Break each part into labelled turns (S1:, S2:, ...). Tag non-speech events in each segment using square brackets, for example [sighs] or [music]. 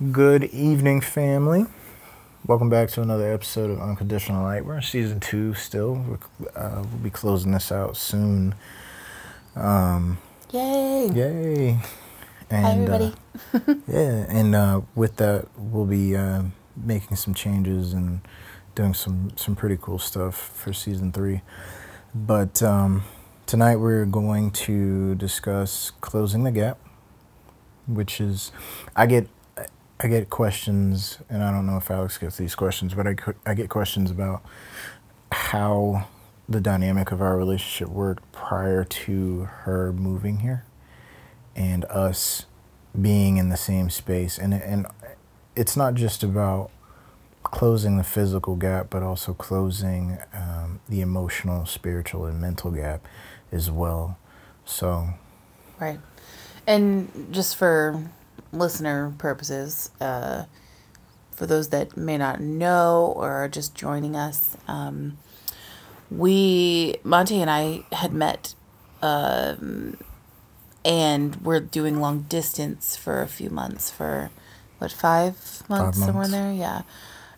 S1: Good evening, family. Welcome back to another episode of Unconditional Light. We're in season two still. Uh, we'll be closing this out soon. Um,
S2: Yay!
S1: yay! And,
S2: Hi, everybody.
S1: Uh, [laughs] yeah, and uh, with that, we'll be uh, making some changes and doing some some pretty cool stuff for season three. But um, tonight we're going to discuss closing the gap, which is I get I get questions, and I don't know if Alex gets these questions, but I, I get questions about how the dynamic of our relationship worked prior to her moving here and us being in the same space. And, and it's not just about closing the physical gap, but also closing um, the emotional, spiritual, and mental gap as well. So,
S2: Right. And just for listener purposes, uh, for those that may not know or are just joining us, um, we, Monte and I had met um, and we're doing long distance for a few months for what, five months, somewhere
S1: months.
S2: in there? Yeah.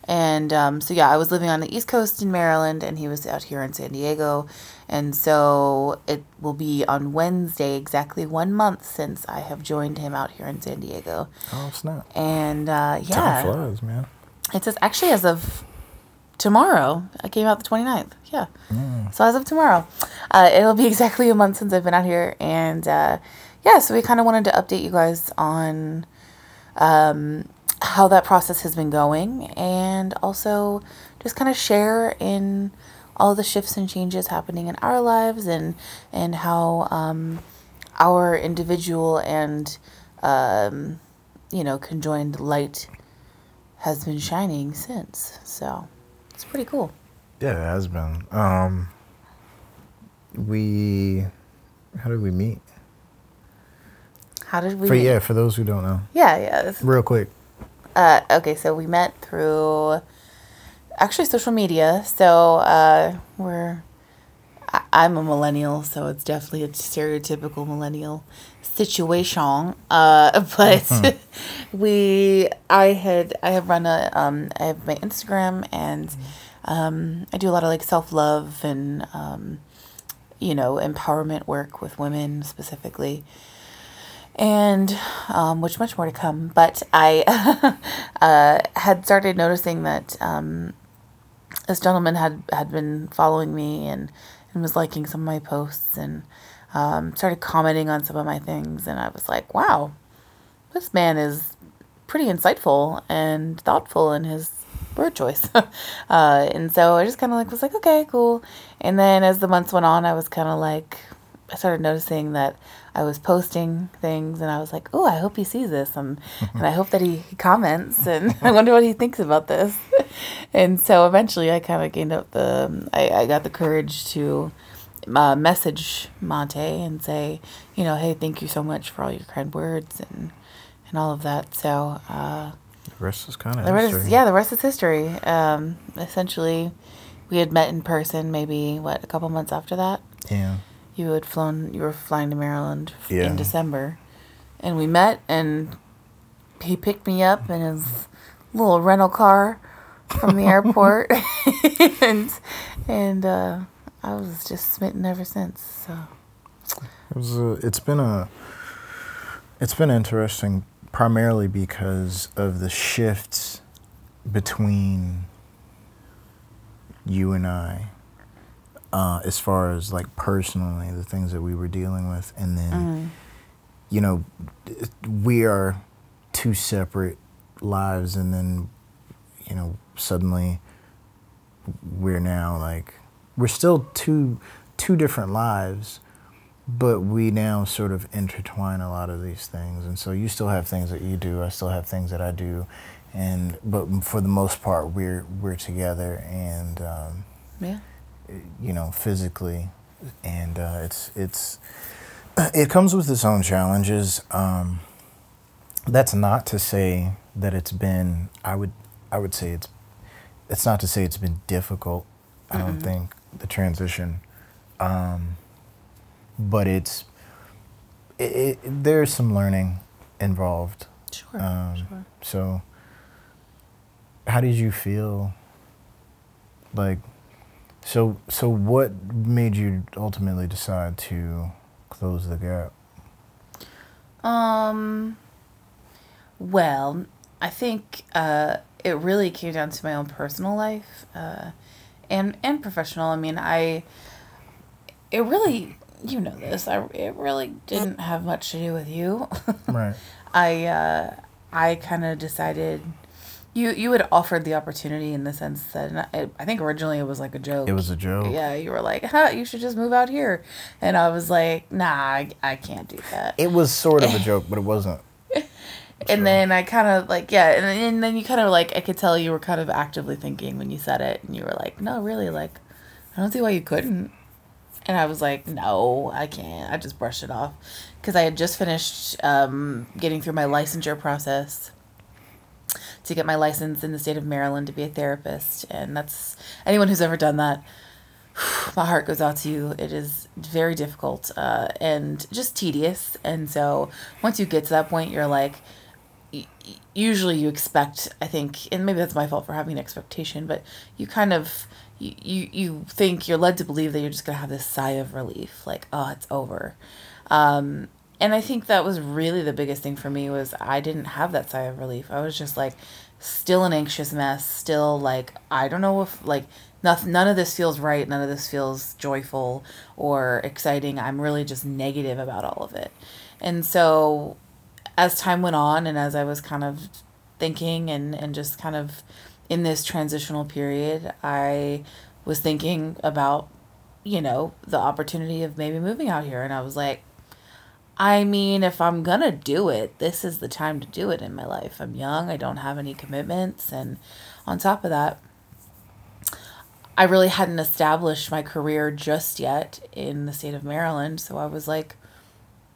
S2: And um, so, yeah, I was living on the East Coast in Maryland, and he was out here in San Diego. And so it will be on Wednesday, exactly one month since I have joined him out here in San Diego.
S1: oh snap.
S2: And uh,
S1: Time
S2: yeah,
S1: flies, man.
S2: it says actually as of tomorrow, I came out the 29th. Yeah. So as of tomorrow, uh, it'll be [laughs] exactly a month since I've been out here. And uh, yeah, so we kind of wanted to update you guys on um, how that process has been going and also just kind of share in all the shifts and changes happening in our lives and and how um, our individual and um, you know conjoined light has been shining since so it's pretty cool
S1: Yeah, it has been. Um, we, how did we meet?
S2: how did we
S1: For
S2: meet?
S1: yeah, for those who don't know,
S2: yeah yeah
S1: real quick.
S2: Uh, okay, so we met through actually social media. So uh, we're I, I'm a millennial, so it's definitely a stereotypical millennial situation. Uh, [laughs] but [laughs] we I had I have run a um I have my Instagram and um I do a lot of like self love and um you know empowerment work with women specifically and um, which much more to come. But I [laughs] uh, had started noticing that um, this gentleman had had been following me and and was liking some of my posts and um, started commenting on some of my things, and I was like, wow, this man is pretty insightful and thoughtful in his word choice. [laughs] uh, and so I just kind of like was like, okay, cool. And then as the months went on, I was kind of like, I started noticing that I was posting things, and I was like, oh, I hope he sees this, and and I hope that he, he comments, and [laughs] I wonder what he thinks about this. and so eventually, I kind of gained up the, I, I got the courage to uh, message Monte and say, you know, hey, thank you so much for all your kind words and and all of that. So uh,
S1: The rest is kind of
S2: the rest, yeah, the rest is history. Um, essentially, we had met in person maybe what a couple months after that.
S1: yeah.
S2: You had flown. You were flying to Maryland
S1: Yeah.
S2: in December, and we met. And he picked me up in his little rental car from the airport, [laughs] [laughs] and and uh, I was just smitten ever since. So
S1: It was. A, it's been a. It's been interesting, primarily because of the shifts between you and I, uh, as far as like personally the things that we were dealing with, and then, you know, we are two separate lives, and then, you know, suddenly we're now like we're still two two different lives but we now sort of intertwine a lot of these things. And so you still have things that you do i still have things that i do and but for the most part we're we're together and um,
S2: yeah,
S1: you know physically and uh, it's it's [clears throat] it comes with its own challenges um, that's not to say that it's been i would i would say it's it's not to say it's been difficult i don't think the transition um, but it's it, it, there's some learning involved
S2: Sure.
S1: Um,
S2: sure.
S1: So, how did you feel? Like, so so what made you ultimately decide to close the gap?
S2: Um. Well, I think uh, it really came down to my own personal life, uh, and and professional. I mean, I. It really, you know this. I it really didn't have much to do with you. [laughs]
S1: Right.
S2: I uh, I kind of decided. You you had offered the opportunity in the sense that I, I think originally it was like a joke.
S1: It was a joke.
S2: Yeah, you were like, huh, you should just move out here. And I was like, nah, I, I can't do that.
S1: It was sort of a [laughs] joke, but it wasn't.
S2: and then I kind of like, yeah, and, then- and then you kind of like, I could tell you were kind of actively thinking when you said it. And you were like, no, really, like, I don't see why you couldn't. And I was like, no, I can't. I just brushed it off. Because I had just finished um, getting through my licensure process to get my license in the state of Maryland to be a therapist. And that's anyone who's ever done that, [sighs] my heart goes out to you. It is very difficult uh, and just tedious. And so once you get to that point, you're like, usually you expect, I think, and maybe that's my fault for having an expectation, but you kind of. You, you, you think you're led to believe that you're just gonna have this sigh of relief like oh it's over um, and I think that was really the biggest thing for me was I didn't have that sigh of relief. I was just like still an anxious mess, still like I don't know if like nothing none of this feels right, none of this feels joyful or exciting. I'm really just negative about all of it. And so as time went on and as I was kind of thinking and, and just kind of in this transitional period, I was thinking about, you know, the opportunity of maybe moving out here. And I was like, I mean, if I'm gonna do it, this is the time to do it in my life. I'm young, I don't have any commitments, and on top of that, I really hadn't established my career just yet in the state of Maryland. So I was like,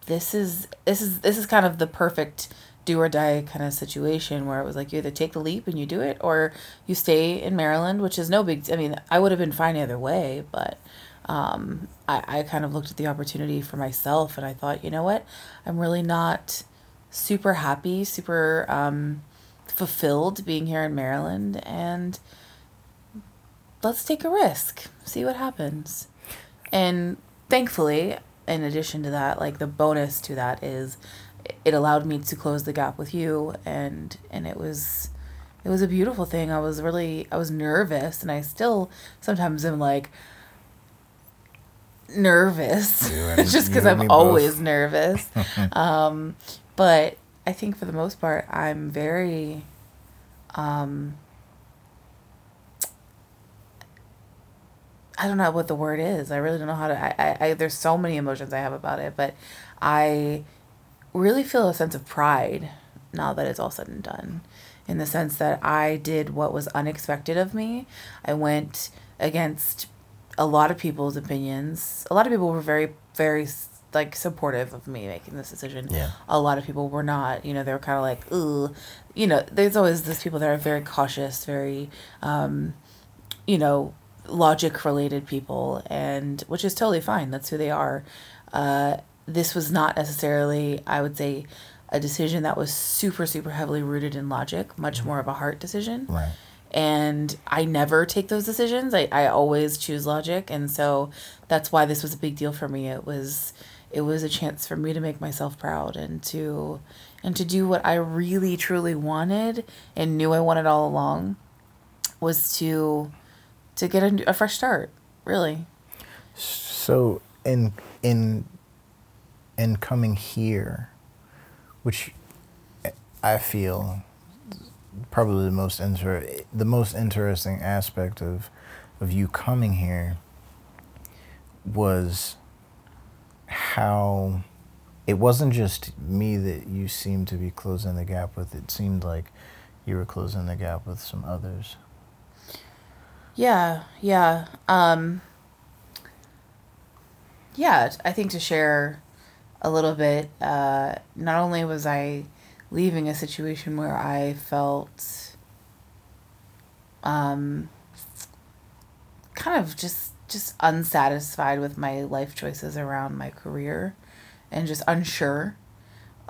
S2: this is this is this is kind of the perfect do or die kind of situation where it was like you either take the leap and you do it or you stay in Maryland, which is no big I mean, I would have been fine either way, but um, I, I kind of looked at the opportunity for myself and I thought, you know what? I'm really not super happy, super um, fulfilled being here in Maryland and let's take a risk, see what happens. And thankfully, in addition to that, like the bonus to that is it allowed me to close the gap with you and and it was it was a beautiful thing. I was really I was nervous and I still sometimes am like nervous
S1: You [laughs]
S2: just because I'm
S1: me both.
S2: always nervous. [laughs] um, but I think for the most part, I'm very. Um, I don't know what the word is. I really don't know how to. I, I, I there's so many emotions I have about it, but I really feel a sense of pride now that it's all said and done in the sense that I did what was unexpected of me. I went against a lot of people's opinions. A lot of people were very, very like supportive of me making this decision.
S1: Yeah.
S2: A lot of people were not. You know, they were kind of like, ooh, you know, there's always those people that are very cautious, very, um, you know, logic related people, and which is totally fine. That's who they are. Uh, this was not necessarily, I would say, a decision that was super, super heavily rooted in logic, much more of a heart decision
S1: Right.
S2: And I never take those decisions. I, I always choose logic, and so that's why this was a big deal for me. It was it was a chance for me to make myself proud and to and to do what I really truly wanted and knew I wanted all along was to to get a, a fresh start. Really,
S1: So in in in coming here, which I feel probably the most inter- the most interesting aspect of of you coming here was how it wasn't just me that you seemed to be closing the gap with. It seemed like you were closing the gap with some others.
S2: yeah, yeah, um, yeah. I think to share a little bit. Uh, not only was I leaving a situation where I felt um, kind of just just unsatisfied with my life choices around my career and just unsure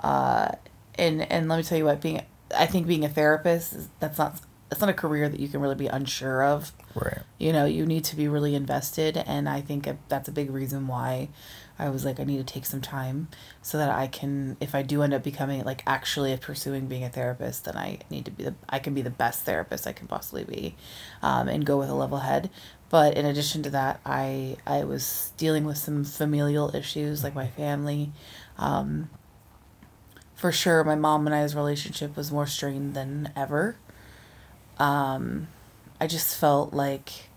S2: uh, and and let me tell you what being I think being a therapist is, that's not it's not a career that you can really be unsure of.
S1: Right.
S2: You know, you need to be really invested, and I think that's a big reason why I was like, I need to take some time so that I can, if I do end up becoming like actually pursuing being a therapist, then I need to be the, I can be the best therapist I can possibly be, um, and go with a level head. But in addition to that, I I was dealing with some familial issues like my family. Um, for sure, my mom and I's relationship was more strained than ever. Um, I just felt like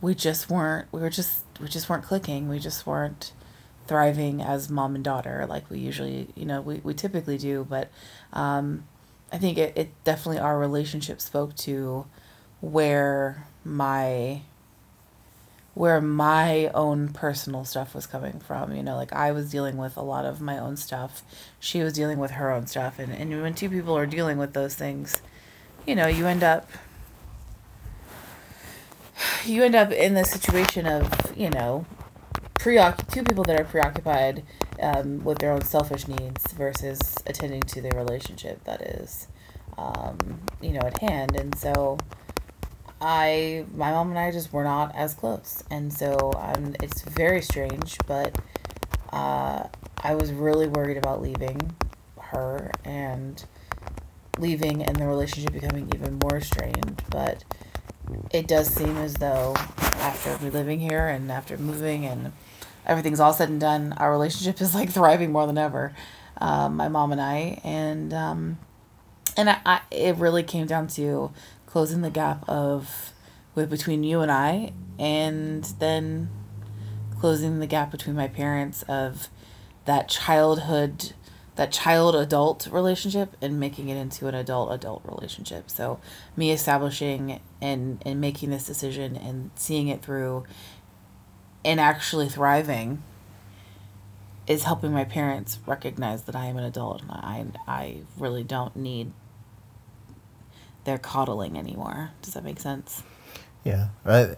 S2: we just weren't we were just we just weren't clicking. We just weren't thriving as mom and daughter like we usually you know we, we typically do. But um, i think it, it definitely our relationship spoke to where my where my own personal stuff was coming from. You know like i was dealing with a lot of my own stuff. She was dealing with her own stuff. And, and when two people are dealing with those things you know you end up you end up in the situation of you know preoc- two people that are preoccupied um, with their own selfish needs versus attending to the relationship that is um, you know at hand. And so i my mom and i just were not as close. And so um, it's very strange but uh, i was really worried about leaving her and leaving and the relationship becoming even more strained. But it does seem as though after living here and after moving and everything's all said and done, our relationship is like thriving more than ever. Um, my mom and I, and um, and I, I, it really came down to closing the gap of with between you and I, and then closing the gap between my parents of that childhood that child adult relationship and making it into an adult adult relationship. So me establishing and and making this decision and seeing it through and actually thriving is helping my parents recognize that I am an adult and I I really don't need their coddling anymore. Does that make sense?
S1: Yeah. Uh,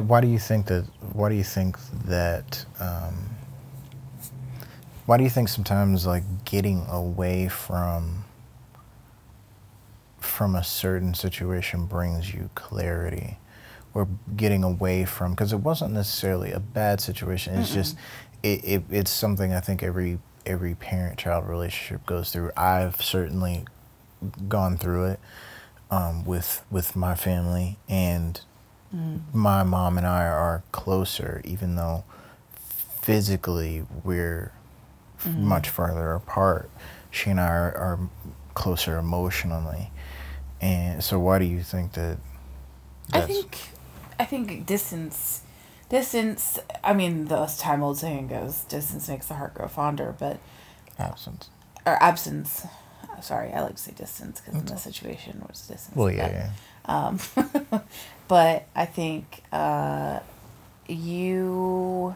S1: why do you think that? Why do you think that? Um, why do you think sometimes like getting away from from a certain situation brings you clarity or getting away from because it wasn't necessarily a bad situation it's Mm-mm. just it, it, it's something i think every every parent child relationship goes through i've certainly gone through it um, with with my family and mm. my mom and i are closer even though physically we're mm-hmm. much farther apart. She and I are, are, closer emotionally, and so why do you think that?
S2: I think, I think distance, distance. I mean, the time old saying goes, "Distance makes the heart grow fonder," but
S1: absence
S2: or absence. Sorry, I like to say distance because in this situation was distance.
S1: Well, yeah,
S2: but, yeah. Um, [laughs] but I think uh, you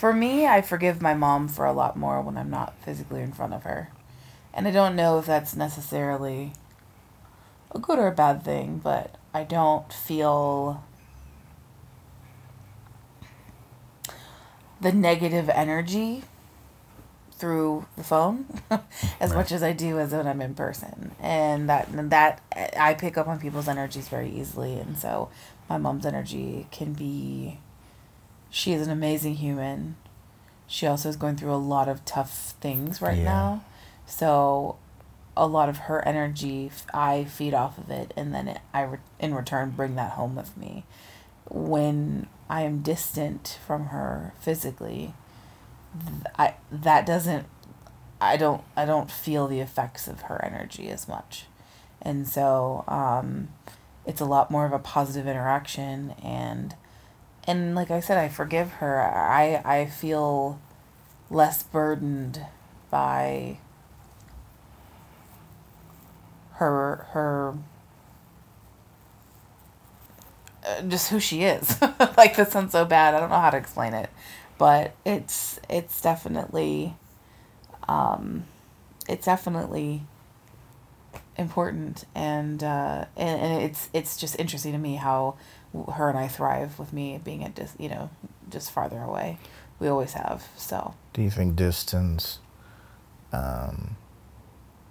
S2: for me, I forgive my mom for a lot more when I'm not physically in front of her. And I don't know if that's necessarily a good or a bad thing, but I don't feel the negative energy through the phone [laughs] as right. much as I do as when I'm in person. And that and that I pick up on people's energies very easily and so my mom's energy can be she is an amazing human. She also is going through a lot of tough things right yeah. now. So a lot of her energy, I feed off of it, and then it, I, re- in return, bring that home with me. When I am distant from her physically, I that doesn't, I don't, I don't feel the effects of her energy as much, and so um, it's a lot more of a positive interaction, and and like I said, I forgive her. I I feel less burdened by her her uh, just who she is. [laughs] like that sounds so bad. I don't know how to explain it, but it's it's definitely um, it's definitely important and uh, and, and it's it's just interesting to me how her and I thrive with me being at dis, you know just farther away. We always have. So.
S1: Do you think distance um,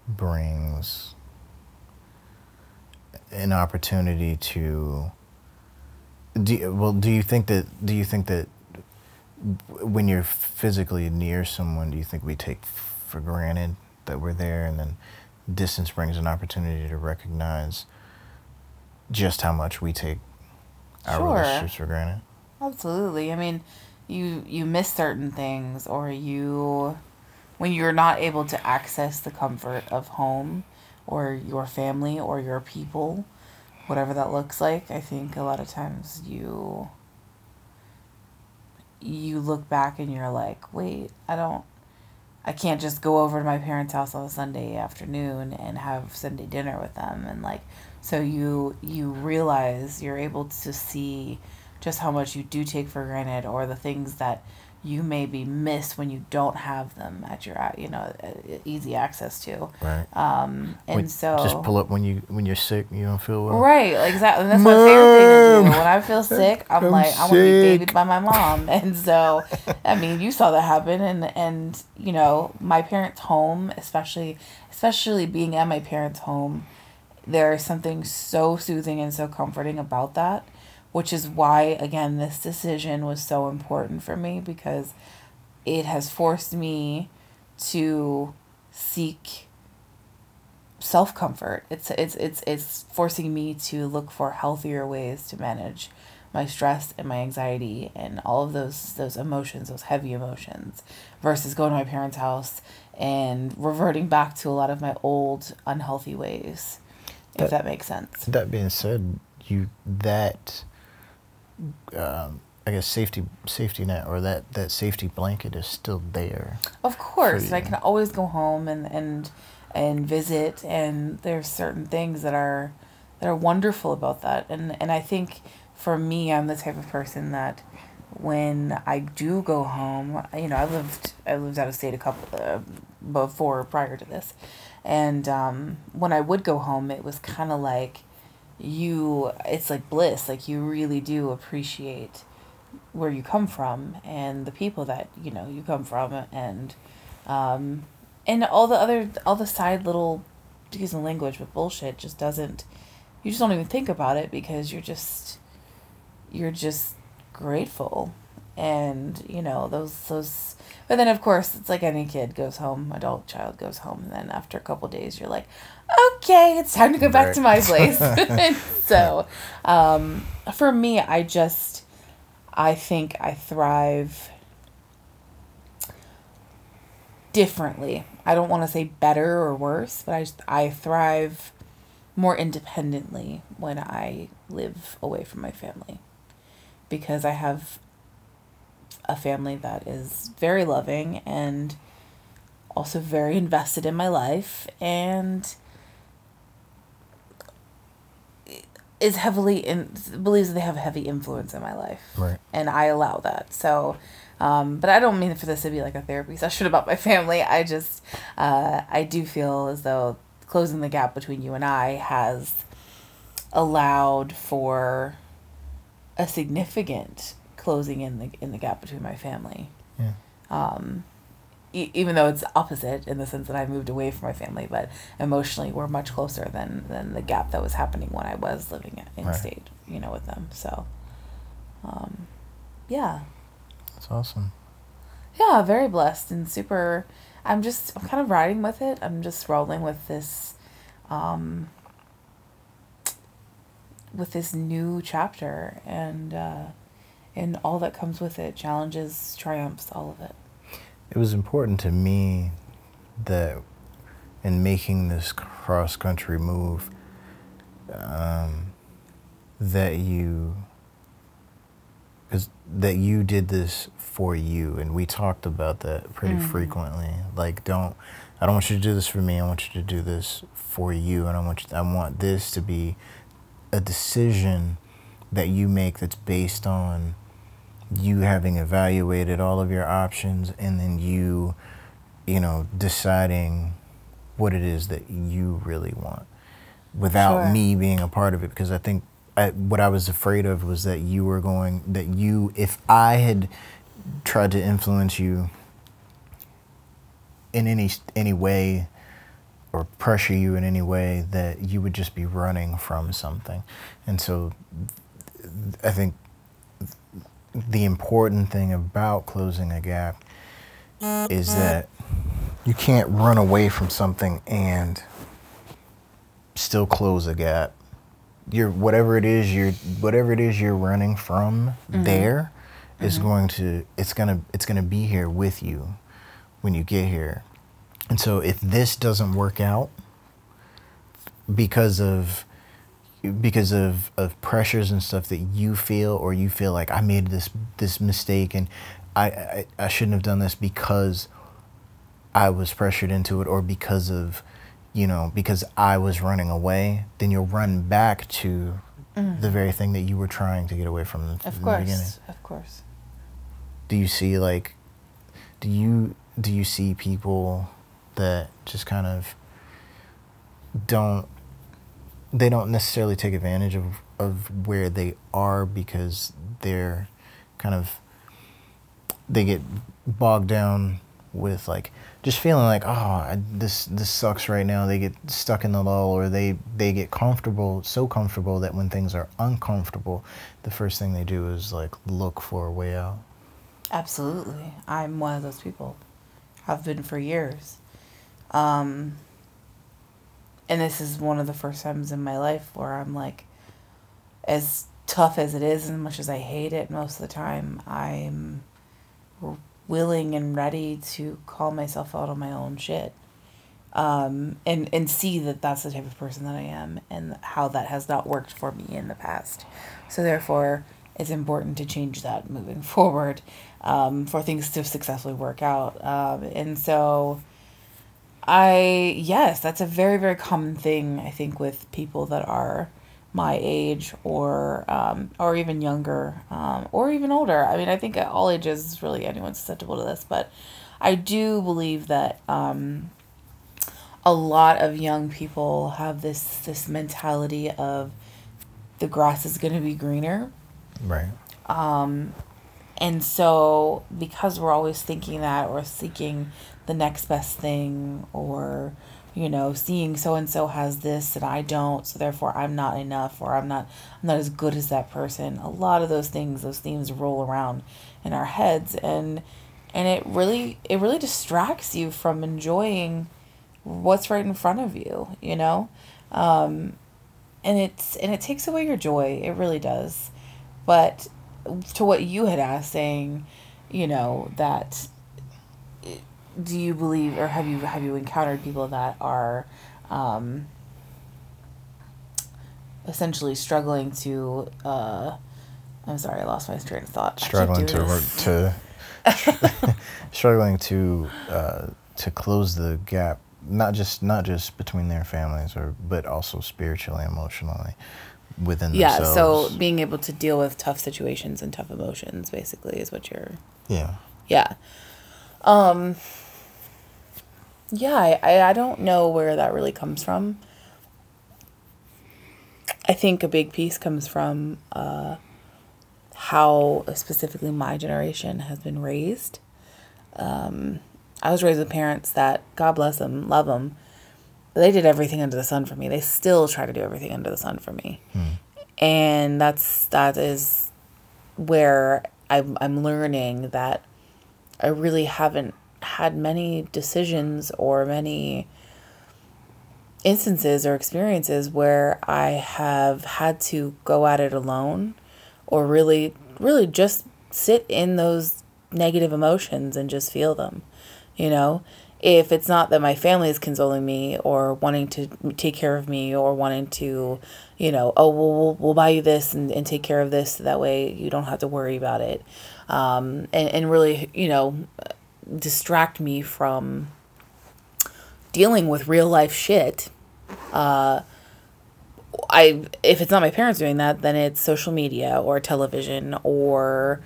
S1: brings an opportunity to do you, well do you think that do you think that when you're physically near someone do you think we take for granted that we're there and then distance brings an opportunity to recognize just how much we take our
S2: Sure.
S1: relationships for granted
S2: Absolutely. I mean, you you miss certain things or you when you're not able to access the comfort of home or your family or your people, whatever that looks like, I think a lot of times you you look back and you're like, "Wait, I don't I can't just go over to my parents' house on a Sunday afternoon and have Sunday dinner with them." And like so you you realize you're able to see just how much you do take for granted or the things that you maybe miss when you don't have them at your you know easy access to
S1: right
S2: um and
S1: When-
S2: so
S1: just pull up when you when you're sick you don't feel well
S2: Right, exactly. And that's my favorite thing to do.
S1: Mom,
S2: When I feel sick, I'm,
S1: I'm
S2: like, I want to be babied by my mom. [laughs] And so, I mean, you saw that happen, and and you know, my parents' home, especially especially being at my parents' home, there is something so soothing and so comforting about that, which is why again this decision was so important for me because it has forced me to seek self comfort. It's it's it's it's forcing me to look for healthier ways to manage my stress and my anxiety and all of those those emotions, those heavy emotions, versus going to my parents' house and reverting back to a lot of my old unhealthy ways. If
S1: That-
S2: that makes sense.
S1: That being said, you that um, I guess safety safety net or that that safety blanket is still there.
S2: Of course, and I can always go home and and and visit, and there's certain things that are that are wonderful about that, and and I think for me, I'm the type of person that when I do go home, you know, I lived I lived out of state a couple uh, before prior to this, and um, when I would go home, it was kind of like you it's like bliss like you really do appreciate where you come from and the people that you know you come from and um and all the other all the side little excuse the language but bullshit just doesn't you just don't even think about it because you're just you're just grateful. And you know those those but then of course it's like any kid goes home adult child goes home and then after a couple days you're like okay it's time to go back
S1: Right.
S2: to my place. [laughs] So um for me i just i think i thrive differently. I don't want to say better or worse but i just i thrive more independently when i live away from my family. Because i have a family that is very loving and also very invested in my life and is heavily in believes they have a heavy influence in my life.
S1: Right.
S2: and i allow that. So um, but i don't mean for this to be like a therapy session [laughs] about my family. I just uh, i do feel as though closing the gap between you and i has allowed for a significant closing in the in the gap between my family
S1: Yeah.
S2: um, e- even though it's opposite in the sense that I moved away from my family, but emotionally we're much closer than than the gap that was happening when I was living in
S1: Right.
S2: state, you know, with them. So, um, yeah,
S1: That's awesome.
S2: yeah, very blessed and super. I'm just I'm kind of riding with it. I'm just rolling with this, um, with this new chapter and uh, and all that comes with it, challenges, triumphs, all of it.
S1: It was important to me that in making this cross country move, um, that you, cause that you did this for you, and we talked about that pretty
S2: Mhm.
S1: frequently. Like, don't, I don't want you to do this for me. I want you to do this for you, and I want you, I want this to be a decision that you make that's based on you having evaluated all of your options and then you you know deciding what it is that you really want without
S2: Sure.
S1: me being a part of it because i think I, what i was afraid of was that you were going that you if i had tried to influence you in any any way or pressure you in any way that you would just be running from something. And so I think the important thing about closing a gap is that you can't run away from something and still close a gap. You're whatever it is you're whatever it is you're running from
S2: Mm-hmm.
S1: there is going to it's gonna it's gonna be here with you when you get here. And so if this doesn't work out because of because of, of pressures and stuff that you feel or you feel like I made this this mistake and I, I, I shouldn't have done this because I was pressured into it or because of you know because I was running away then you'll run back to the very thing that you were trying to get away from
S2: Mm. Of
S1: in the beginning
S2: course, of course.
S1: do you see like do you do you see people that just kind of don't they don't necessarily take advantage of of where they are because they're kind of they get bogged down with like just feeling like oh I, this this sucks right now they get stuck in the lull or they they get comfortable so comfortable that when things are uncomfortable the first thing they do is like look for a way out
S2: Absolutely. I'm one of those people. i've been for years. Um and this is one of the first times in my life where I'm like as tough as it is, as much as I hate it most of the time, I'm willing and ready to call myself out on my own shit. Um, and, and see that that's the type of person that I am and how that has not worked for me in the past. So, therefore, it's important to change that moving [laughs] forward um, for things to successfully work out. Um, and so, I, yes, that's a very, very common thing, I think, with people that are my age or um, or even younger um, or even older. I mean, I think at all ages, really anyone's susceptible to this, but I do believe that um, a lot of young people have this this mentality of the grass is going to be greener.
S1: right
S2: And so, because we're always thinking that or seeking the next best thing, or, you know, seeing so and so has this and I don't, so therefore I'm not enough or I'm not I'm not as good as that person. A lot of those things, those themes roll around in our heads and and it really it really distracts you from enjoying what's right in front of you, you know? Um and it's and it takes away your joy. It really does. But to what you had asked, saying, you know, that do you believe or have you have you encountered people that are um, essentially struggling to uh, I'm sorry, I lost my train of thought.
S1: Struggling to work to [laughs] [laughs] struggling to uh, to close the gap not just not just between their families or but also spiritually emotionally within the
S2: yeah
S1: themselves.
S2: so being able to deal with tough situations and tough emotions basically is what you're
S1: yeah.
S2: Yeah um yeah I, I don't know where that really comes from. I think a big piece comes from uh how specifically my generation has been raised. Um i was raised with parents that god bless them love them but they did everything under the sun for me. They still try to do everything under the sun for me. And that's that is where I'm, I'm learning that I really haven't had many decisions or many instances or experiences where I have had to go at it alone or really, really just sit in those negative emotions and just feel them. You know, if it's not that my family is consoling me or wanting to take care of me or wanting to, you know, oh, we'll, we'll, buy you this and, and take care of this. That way you don't have to worry about it. Um, and, and really, you know, distract me from dealing with real life shit. Uh, I if it's not my parents doing that, then it's social media or television or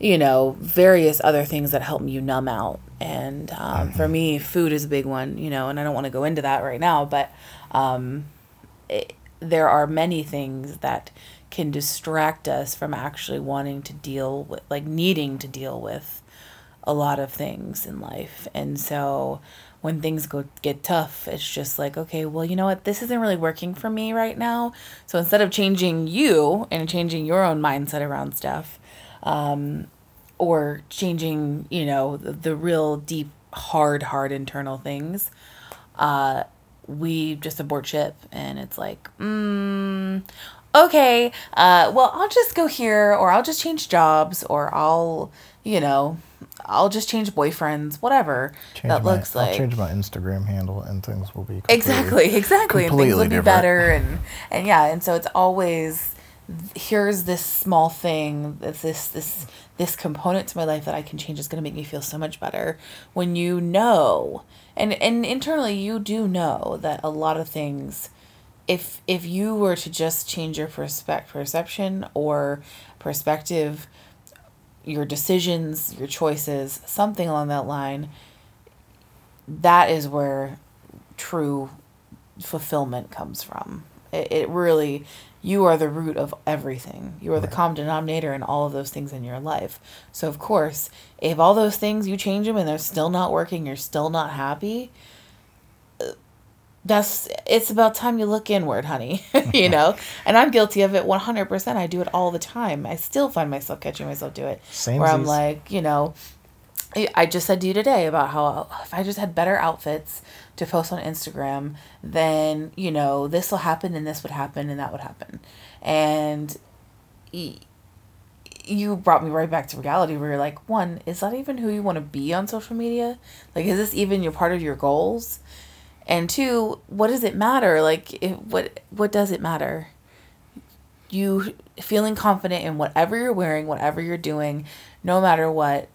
S2: you know various other things that help you numb out. And um, for me, food is a big one. You know, and I don't want to go into that right now, but um, it, there are many things that can distract us from actually wanting to deal with, like needing to deal with a lot of things in life. And so when things go get tough, it's just like, okay, well, you know what? This isn't really working for me right now. So instead of changing you and changing your own mindset around stuff, um, or changing, you know, the, the real deep, hard, hard internal things, uh, we just abort ship and it's like, mm, okay, uh, well, I'll just go here or I'll just change jobs or I'll, you know, I'll just change boyfriends, whatever
S1: Change
S2: that
S1: my,
S2: looks
S1: I'll
S2: like.
S1: change my Instagram handle and things will be
S2: Exactly, exactly. And things will be
S1: different.
S2: better and and yeah, and so it's always here's this small thing that's this this this component to my life that I can change is going to make me feel so much better when you know and and internally you do know that a lot of things if if you were to just change your perspec- perception or perspective your decisions your choices something along that line that is where true fulfillment comes from. It, it really, you are the root of everything. You are the common denominator in all of those things in your life. So, of course, if all those things you change them and they're still not working, you're still not happy, that's it's about time you look inward, honey. [laughs] you know? [laughs] And I'm guilty of it 100%. I do it all the time. I still find myself catching myself do it. Same Where I'm like, you know, I- I just said to you today about how if I just had better outfits to post on Instagram, then you know this will happen and this would happen and that would happen, and you brought me right back to reality where you're like, one, is that even who you want to be on social media? Like, is this even your part of your goals? And two, what does it matter? Like, if, what what does it matter? you feeling confident in whatever you're wearing, whatever you're doing, no matter what,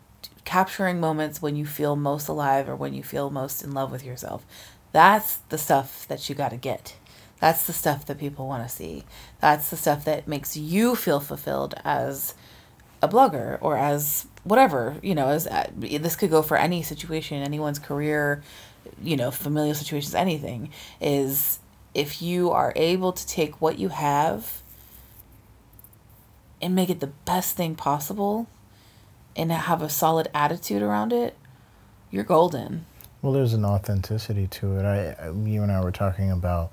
S2: capturing moments when you feel most alive or when you feel most in love with yourself. That's the stuff that you got to get. That's the stuff that people want to see. That's the stuff that makes you feel fulfilled as a blogger or as whatever, you know, as uh, this could go for any situation, anyone's career, you know, familial situations, anything is if you are able to take what you have and make it the best thing possible and have a solid attitude around it, you're golden.
S1: Well, there's an authenticity to it. I, you and I were talking about.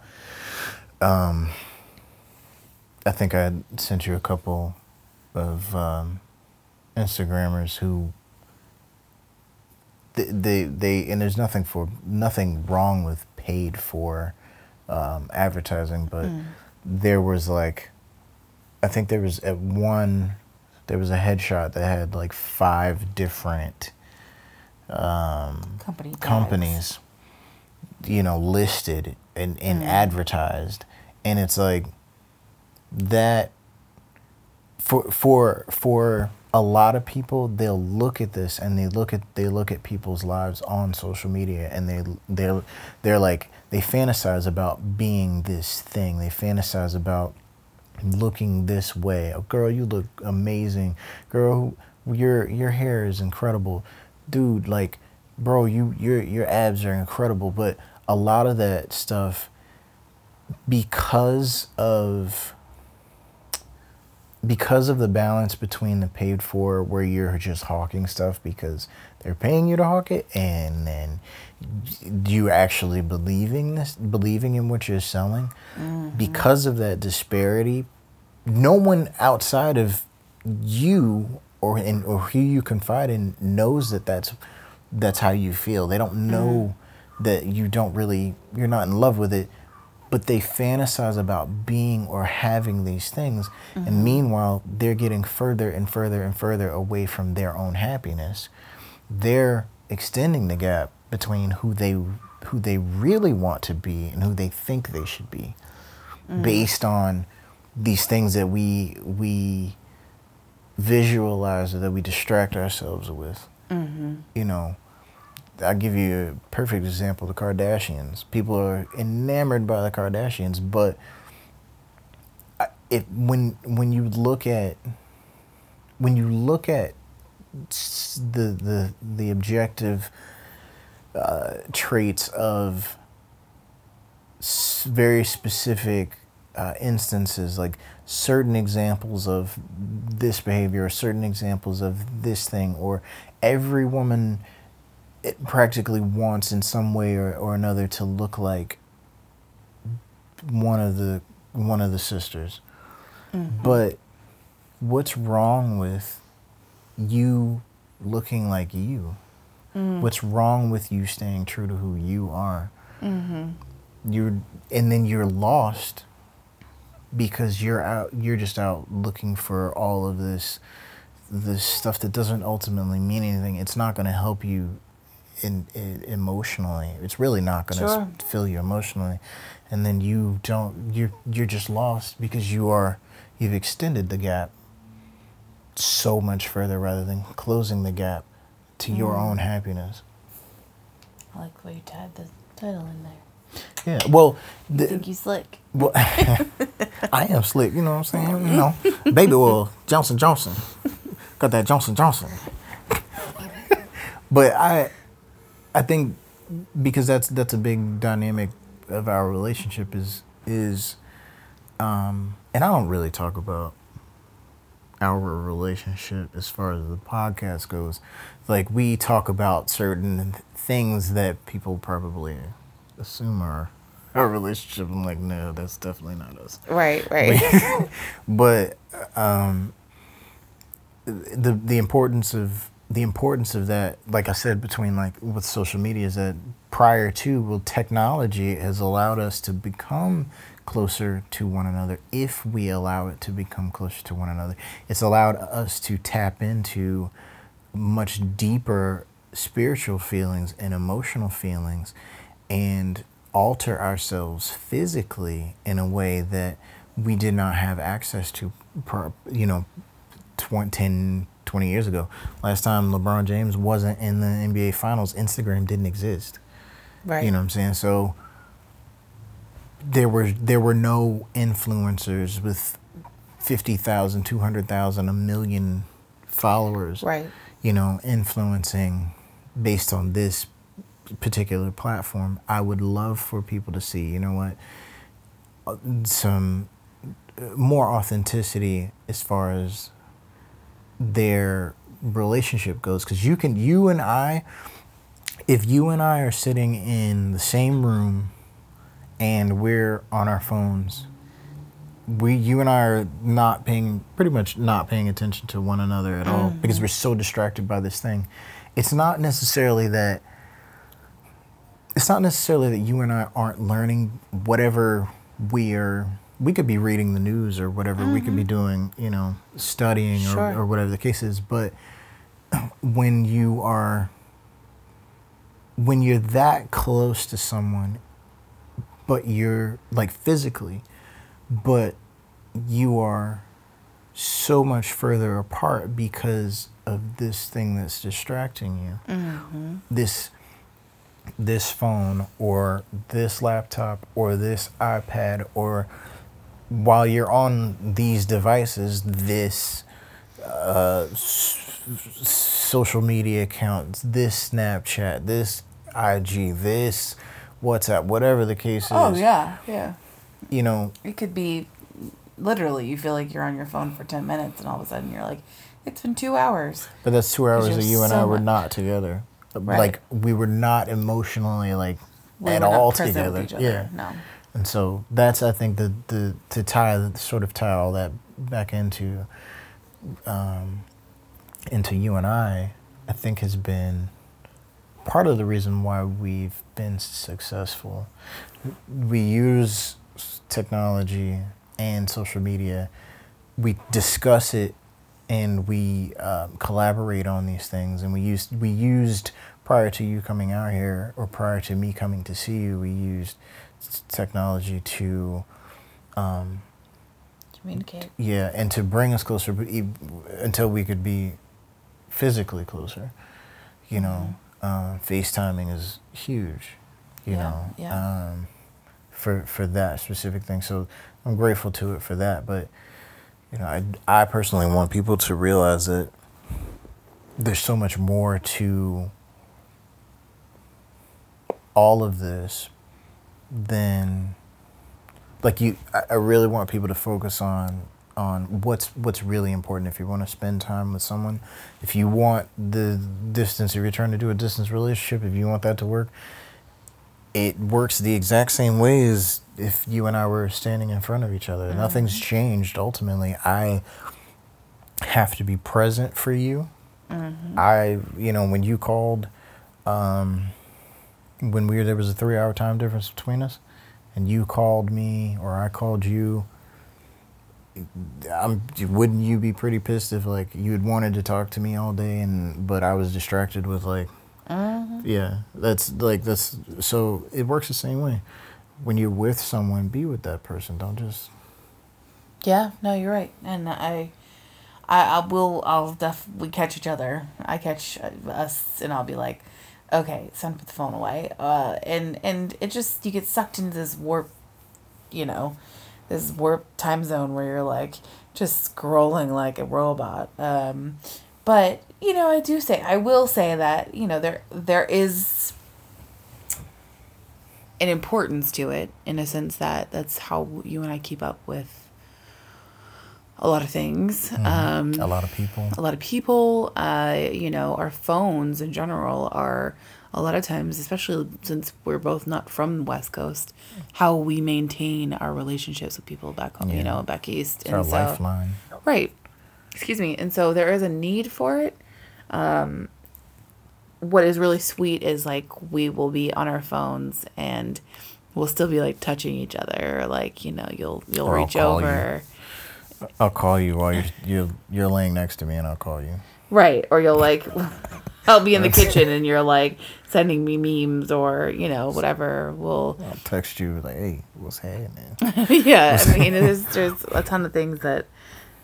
S1: Um, I think I had sent you a couple of um, Instagrammers who. They, they they and there's nothing for nothing wrong with paid for um, advertising, but there was like, I think there was at one, there was a headshot that had like five different um,
S2: Company
S1: companies, you know, listed and, and advertised, and it's like that for for for a lot of people they'll look at this and they look at they look at people's lives on social media and they they they're like they fantasize about being this thing. They fantasize about looking this way. Oh, girl you look amazing. Girl your your hair is incredible. Dude like bro you your your abs are incredible. But a lot of that stuff because of because of the balance between the paid for where you're just hawking stuff because they're paying you to hawk it and then you actually believing this believing in what you're selling. Mm-hmm. Because of that disparity no one outside of you or in, or who you confide in knows that that's that's how you feel. They don't know mm-hmm. that you don't really you're not in love with it but they fantasize about being or having these things. And mm-hmm. meanwhile they're getting further and further and further away from their own happiness. They're extending the gap between who they who they really want to be and who they think they should be mm. based on these things that we we visualize or that we distract ourselves with. Mm-hmm. You know I'll give you a perfect example the Kardashians. People are enamored by the Kardashians, but I- it when when you look at when you look at the the the objective uh, traits of very specific uh, instances, like certain examples of this behavior, or certain examples of this thing, or every woman it practically wants in some way or, or another to look like one of the one of the sisters. Mm-hmm. But what's wrong with you looking like you? Mm. What's wrong with you staying true to who you are? Mm-hmm. You're and then you're lost because you're out you're just out looking for all of this this stuff that doesn't ultimately mean anything. It's not going to help you in, in emotionally. It's really not going to
S2: Sure.
S1: fill you emotionally. And then you don't you're you're just lost because you are you've extended the gap so much further rather than closing the gap to your mm-hmm. own happiness.
S2: I like the way you tied the title in there.
S1: Yeah. Well,
S2: I
S1: the,
S2: think you slick.
S1: well [laughs] I am slick, you know what I'm saying? You know, baby oil, Johnson Johnson. Got that Johnson Johnson. [laughs] but I I think because that's that's a big dynamic of our relationship is is um and I don't really talk about our relationship as far as the podcast goes. Like we talk about certain things that people probably assume are our relationship. I'm like, no, that's definitely not us
S2: Right, [laughs] right.
S1: but um, the the importance of the importance of that, like I said, between like with social media, is that prior to well, technology has allowed us to become closer to one another if we allow it to become closer to one another. It's allowed us to tap into much deeper spiritual feelings and emotional feelings and alter ourselves physically in a way that we did not have access to per, you know 20, 10 20 years ago last time lebron james wasn't in the nba finals instagram didn't exist
S2: right.
S1: you know what i'm saying so there were there were no influencers with 50,000 200,000 a million followers
S2: Right.
S1: you know, influencing based on this particular platform, I would love for people to see, you know what, uh, some uh, more authenticity as far as their relationship goes. Because you can, you and I, if you and I are sitting in the same room and we're on our phones, we you and I are not paying pretty much not paying attention to one another at all mm. because we're so distracted by this thing. It's not necessarily that it's not necessarily that you and I aren't learning whatever we are we could be reading the news or whatever we could be mm-hmm. doing, you know, studying
S2: Sure.
S1: or, or whatever the case is, but [clears throat] when you are when you're that close to someone but you're like physically but you are so much further apart because of this thing that's distracting you mm-hmm. this this phone or this laptop or this ipad or while you're on these devices this uh, s- social media accounts this snapchat this ig this whatsapp whatever the case is
S2: Oh yeah, yeah.
S1: you know
S2: It could be literally you feel like you're on your phone for ten minutes and all of a sudden you're like, it's been two hours.
S1: But that's two hours that you and
S2: so
S1: I were not together.
S2: Right.
S1: Like we were not emotionally like
S2: We
S1: at
S2: were not
S1: all together.
S2: with each other.
S1: Yeah.
S2: No.
S1: And so that's I think the the to tie sort of tie all that back into um, into you and I, I think has been part of the reason why we've been successful. We use technology and social media. We discuss it and we um, collaborate on these things. And we used we used prior to you coming out here or prior to me coming to see you, we used technology to um,
S2: Communicate.
S1: yeah, and to bring us closer, but e- until we could be physically closer. You know, uh, FaceTiming is huge. You
S2: Yeah,
S1: know,
S2: yeah.
S1: Um, for for that specific thing. So I'm grateful to it for that. But you know, I I personally want people to realize that there's so much more to all of this than like you I, I really want people to focus on on what's what's really important if you want to spend time with someone if you want the distance if you're trying to do a distance relationship if you want that to work it works the exact same way as if you and I were standing in front of each other
S2: Mm-hmm.
S1: nothing's changed ultimately I have to be present for you
S2: Mm-hmm.
S1: I you know when you called um when we were there was a 3 hour time difference between us and you called me or I called you, I'm, wouldn't you be pretty pissed if like you had wanted to talk to me all day and but I was distracted with like, yeah, that's like that's so it works the same way. When you're with someone, be with that person. Don't just
S2: Yeah, no, you're right, and I, I, I will. I'll def. We catch each other. I catch uh, us, and I'll be like, okay, it's time to put the phone away. Uh, and and it just you get sucked into this warp, you know, this warp time zone where you're like just scrolling like a robot. Um, but you know, I do say I will say that you know there there is an importance to it in a sense that that's how you and I keep up with a lot of things. Um,
S1: a lot of people.
S2: a lot of people, uh, you know, our phones in general are a lot of times, especially since we're both not from the West Coast, how we maintain our relationships with people back home, you know, back east.
S1: It's our lifeline.
S2: Right. Excuse me. And so there is a need for it. Um, what is really sweet is like we will be on our phones and we'll still be like touching each other. Like you know, you'll you'll
S1: Or
S2: reach
S1: over. you. I'll call you while you're you're you're laying next to me, and I'll call you.
S2: Right. Or you'll like, [laughs] I'll be in the kitchen and you're like sending me memes or, you know, whatever. We'll,
S1: I'll text you like, "Hey, what's happening?" [laughs]
S2: yeah. I mean, there's, [laughs] there's a ton of things that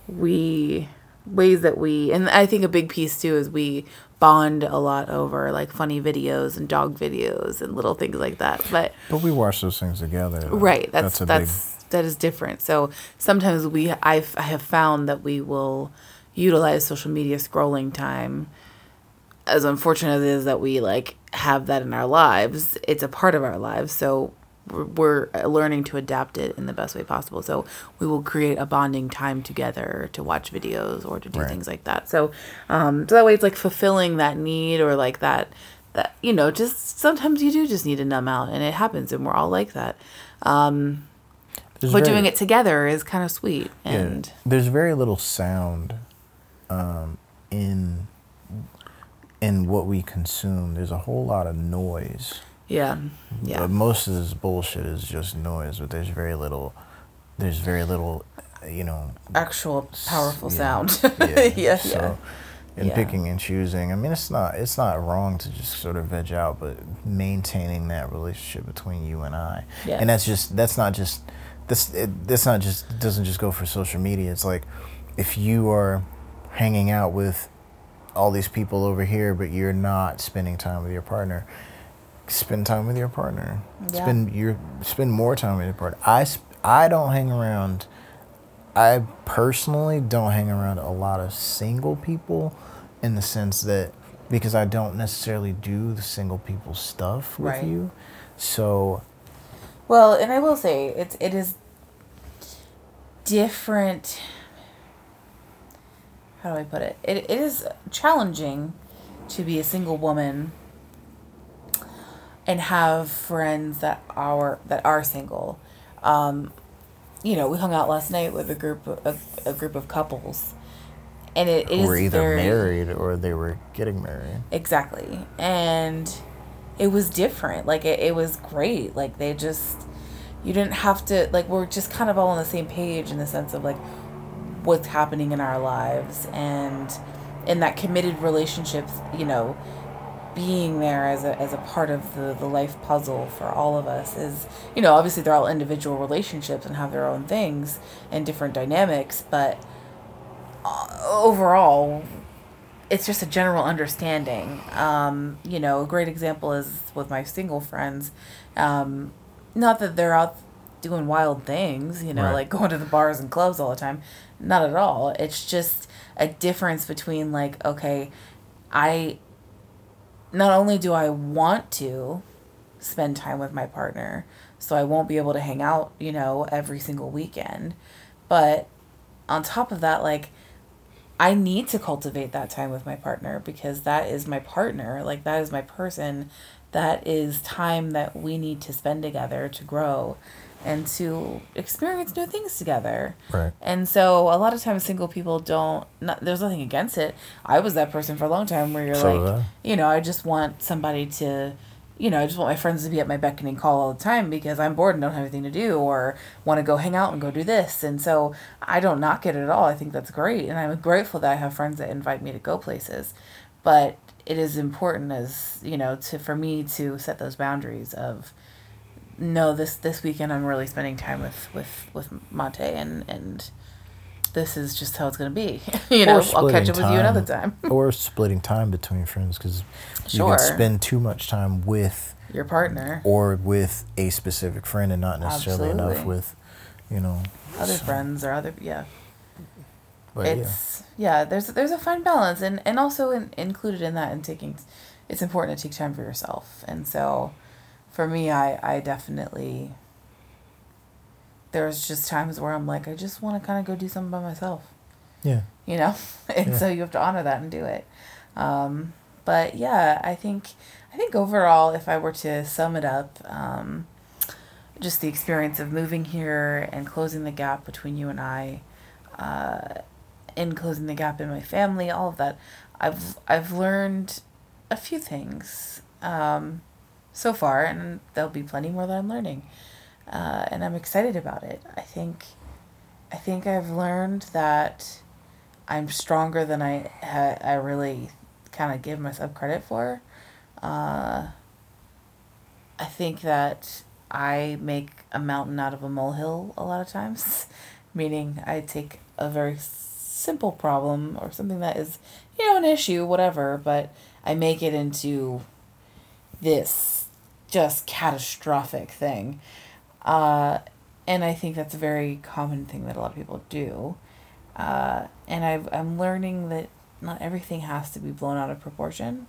S2: we, ways that we, and I think a big piece too is we bond a lot over like funny videos and dog videos and little things like that. But,
S1: But we watch those things together. though.
S2: right. That's,
S1: a
S2: that's, that is different. So sometimes we, I've, I have found that we will utilize social media scrolling time as unfortunate as it is that we like have that in our lives, it's a part of our lives. So we're, we're learning to adapt it in the best way possible. So we will create a bonding time together to watch videos or to do
S1: Right.
S2: things like that. So, um, so that way it's like fulfilling that need or like that, that, you know, just sometimes you do just need to numb out and it happens and we're all like that. Um,
S1: There's
S2: but
S1: very-
S2: doing it together is kind of sweet. And
S1: yeah, there's very little sound um, in in what we consume. There's a whole lot of noise.
S2: yeah, yeah.
S1: But most of this bullshit is just noise. But there's very little. There's very little. You know.
S2: Actual powerful
S1: yeah,
S2: sound. [laughs] [laughs]
S1: Yeah.
S2: yeah, yeah.
S1: So, in
S2: Yeah.
S1: picking and choosing, I mean, it's not it's not wrong to just sort of veg out, but maintaining that relationship between you and I,
S2: Yeah.
S1: and that's just that's not just this it, that's not just doesn't just go for social media. It's like if you are hanging out with all these people over here, but you're not spending time with your partner. Spend time with your partner.
S2: Yeah.
S1: Spend your spend more time with your partner. I sp- I don't hang around. I personally don't hang around a lot of single people, in the sense that because I don't necessarily do the single people stuff with
S2: Right.
S1: you. So
S2: Well, and I will say it's it is different. How do I put it? It it is challenging to be a single woman and have friends that are that are single. Um, you know, we hung out last night with a group of a group of couples, and it, it
S1: were either
S2: very,
S1: married or they were getting married.
S2: Exactly. And it was different. Like it, it was great. Like they just you didn't have to like we're just kind of all on the same page in the sense of like what's happening in our lives and in that committed relationships, you know, being there as a as a part of the, the life puzzle for all of us is you know, obviously they're all individual relationships and have their own things and different dynamics, but uh, overall it's just a general understanding. Um, you know, a great example is with my single friends. Um, not that they're out doing wild things, you know,
S1: Right.
S2: like going to the bars and clubs all the time. Not at all. It's just a difference between like, okay, I not only do I want to spend time with my partner, so I won't be able to hang out, you know, every single weekend. But on top of that, like, I need to cultivate that time with my partner because that is my partner. Like, that is my person. That is time that we need to spend together to grow and to experience new things together.
S1: Right.
S2: And so a lot of times single people don't not, there's nothing against it. I was that person for a long time where you're
S1: So
S2: like, you know, I just want somebody to you know, I just want my friends to be at my beck and call all the time because I'm bored and don't have anything to do or want to go hang out and go do this. And so I don't knock it at all. I think that's great. And I'm grateful that I have friends that invite me to go places. But it is important as, you know, to for me to set those boundaries of no, this this weekend I'm really spending time with with with Monte and and this is just how it's going to be. [laughs] you know, I'll catch up
S1: splitting
S2: with you another time. [laughs]
S1: or splitting time between friends because you can spend too much time with
S2: Your partner,
S1: or with a specific friend and not necessarily enough with, you know,
S2: other
S1: so-
S2: friends or other yeah.
S1: But yeah,
S2: it's yeah. there's there's a fine balance and and also in, included in that and taking it's important to take time for yourself. And so for me i i definitely there's just times where i'm like i just want to kind of go do something by myself.
S1: Yeah,
S2: you know? [laughs] And
S1: Yeah.
S2: so you have to honor that and do it. Um but yeah i think i think overall if i were to sum it up um just the experience of moving here and closing the gap between you and i uh and closing the gap in my family all of that i've i've learned a few things um so far and there'll be plenty more that i'm learning uh, and i'm excited about it. I think i think i've learned that i'm stronger than i ha- i really kind of give myself credit for. Uh, i think that i make a mountain out of a molehill a lot of times [laughs] meaning i take a very simple problem or something that is you know an issue whatever but i make it into this just catastrophic thing. Uh, and i think that's a very common thing that a lot of people do. Uh, and I've, i'm learning that not everything has to be blown out of proportion.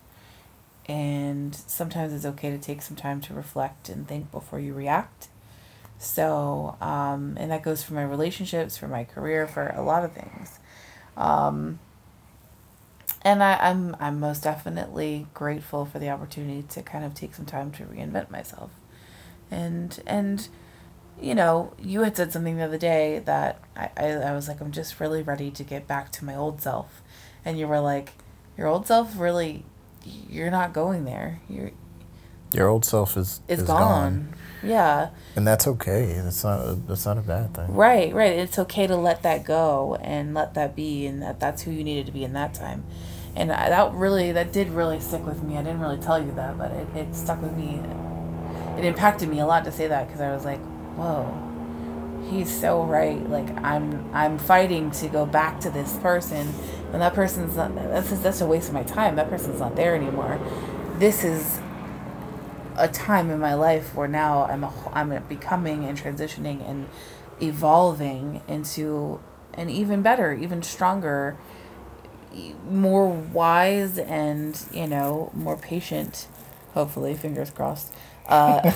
S2: And sometimes it's okay to take some time to reflect and think before you react. So um, and that goes for my relationships for my career for a lot of things um, and I, I'm I'm most definitely grateful for the opportunity to kind of take some time to reinvent myself, and and, you know, you had said something the other day that I, I, I was like I'm just really ready to get back to my old self, and you were like, your old self really, you're not going there. You're
S1: your old self is
S2: it's
S1: is
S2: gone. Yeah.
S1: and that's okay. That's not a, that's not a bad thing.
S2: Right, right. It's okay to let that go and let that be, and that that's who you needed to be in that time. And I, that really, that did really stick with me. I didn't really tell you that, but it, it stuck with me. It impacted me a lot to say that because I was like, whoa, he's so right. Like I'm, I'm fighting to go back to this person, and that person's not. That's that's a waste of my time. That person's not there anymore. This is a time in my life where now I'm a, I'm becoming and transitioning and evolving into an even better, even stronger, more wise and you know more patient, hopefully fingers crossed, uh,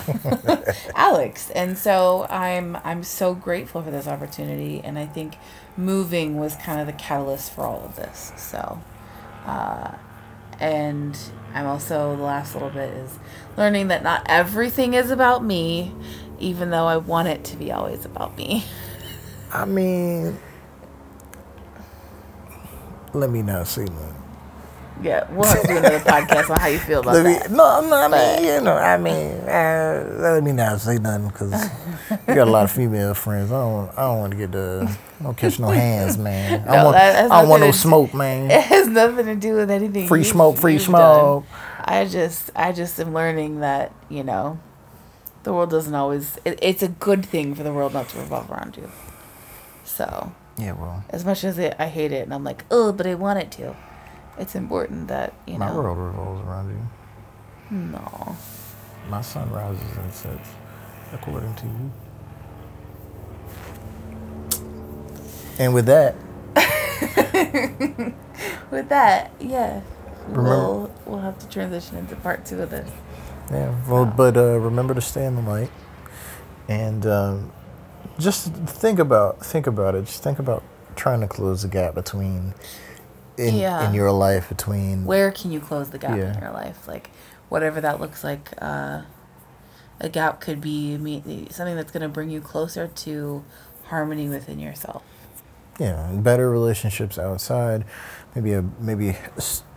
S2: [laughs] Alex. And so I'm I'm so grateful for this opportunity, and I think moving was kind of the catalyst for all of this. So. Uh, and I'm also the last little bit is learning that not everything is about me, even though I want it to be always about me.
S1: I mean, let me not say nothing.
S2: Yeah, we'll have to do another podcast on how you feel about
S1: me,
S2: that.
S1: no, no, I
S2: But-
S1: mean, you know, I mean, uh, let me not say nothing because you got a lot of female friends. I don't, I don't want to get the, I don't catch no hands, man. I
S2: No,
S1: don't want,
S2: that
S1: I don't want no
S2: to-
S1: smoke, man. [laughs]
S2: It has nothing to do with anything.
S1: Free smoke, free smoke.
S2: done. I just, I just am learning that you know, the world doesn't always. It, it's a good thing for the world not to revolve around you. So
S1: Yeah, well,
S2: as much as it, I hate it, and I'm like, oh, but I want it to. It's important that you
S1: my
S2: know.
S1: My world revolves around you.
S2: No.
S1: My sun rises and sets according to you. And with that, [laughs]
S2: With that, yeah,
S1: Remember-
S2: we'll we'll have to transition into part two of this.
S1: yeah. Well, but uh, remember to stay in the light. and um, just think about think about it. Just think about trying to close the gap between in
S2: Yeah.
S1: in your life between
S2: Where can you close the gap
S1: Yeah.
S2: in your life? Like, whatever that looks like. Uh, a gap could be something that's going to bring you closer to harmony within yourself.
S1: yeah better relationships outside, maybe a maybe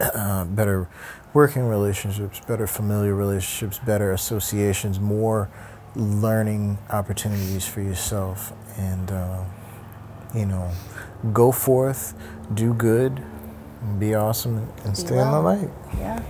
S1: uh, better working relationships, better familiar relationships, better associations, more learning opportunities for yourself, and uh, you know, go forth, do good, be awesome, and
S2: Be
S1: stay in the light.
S2: Yeah.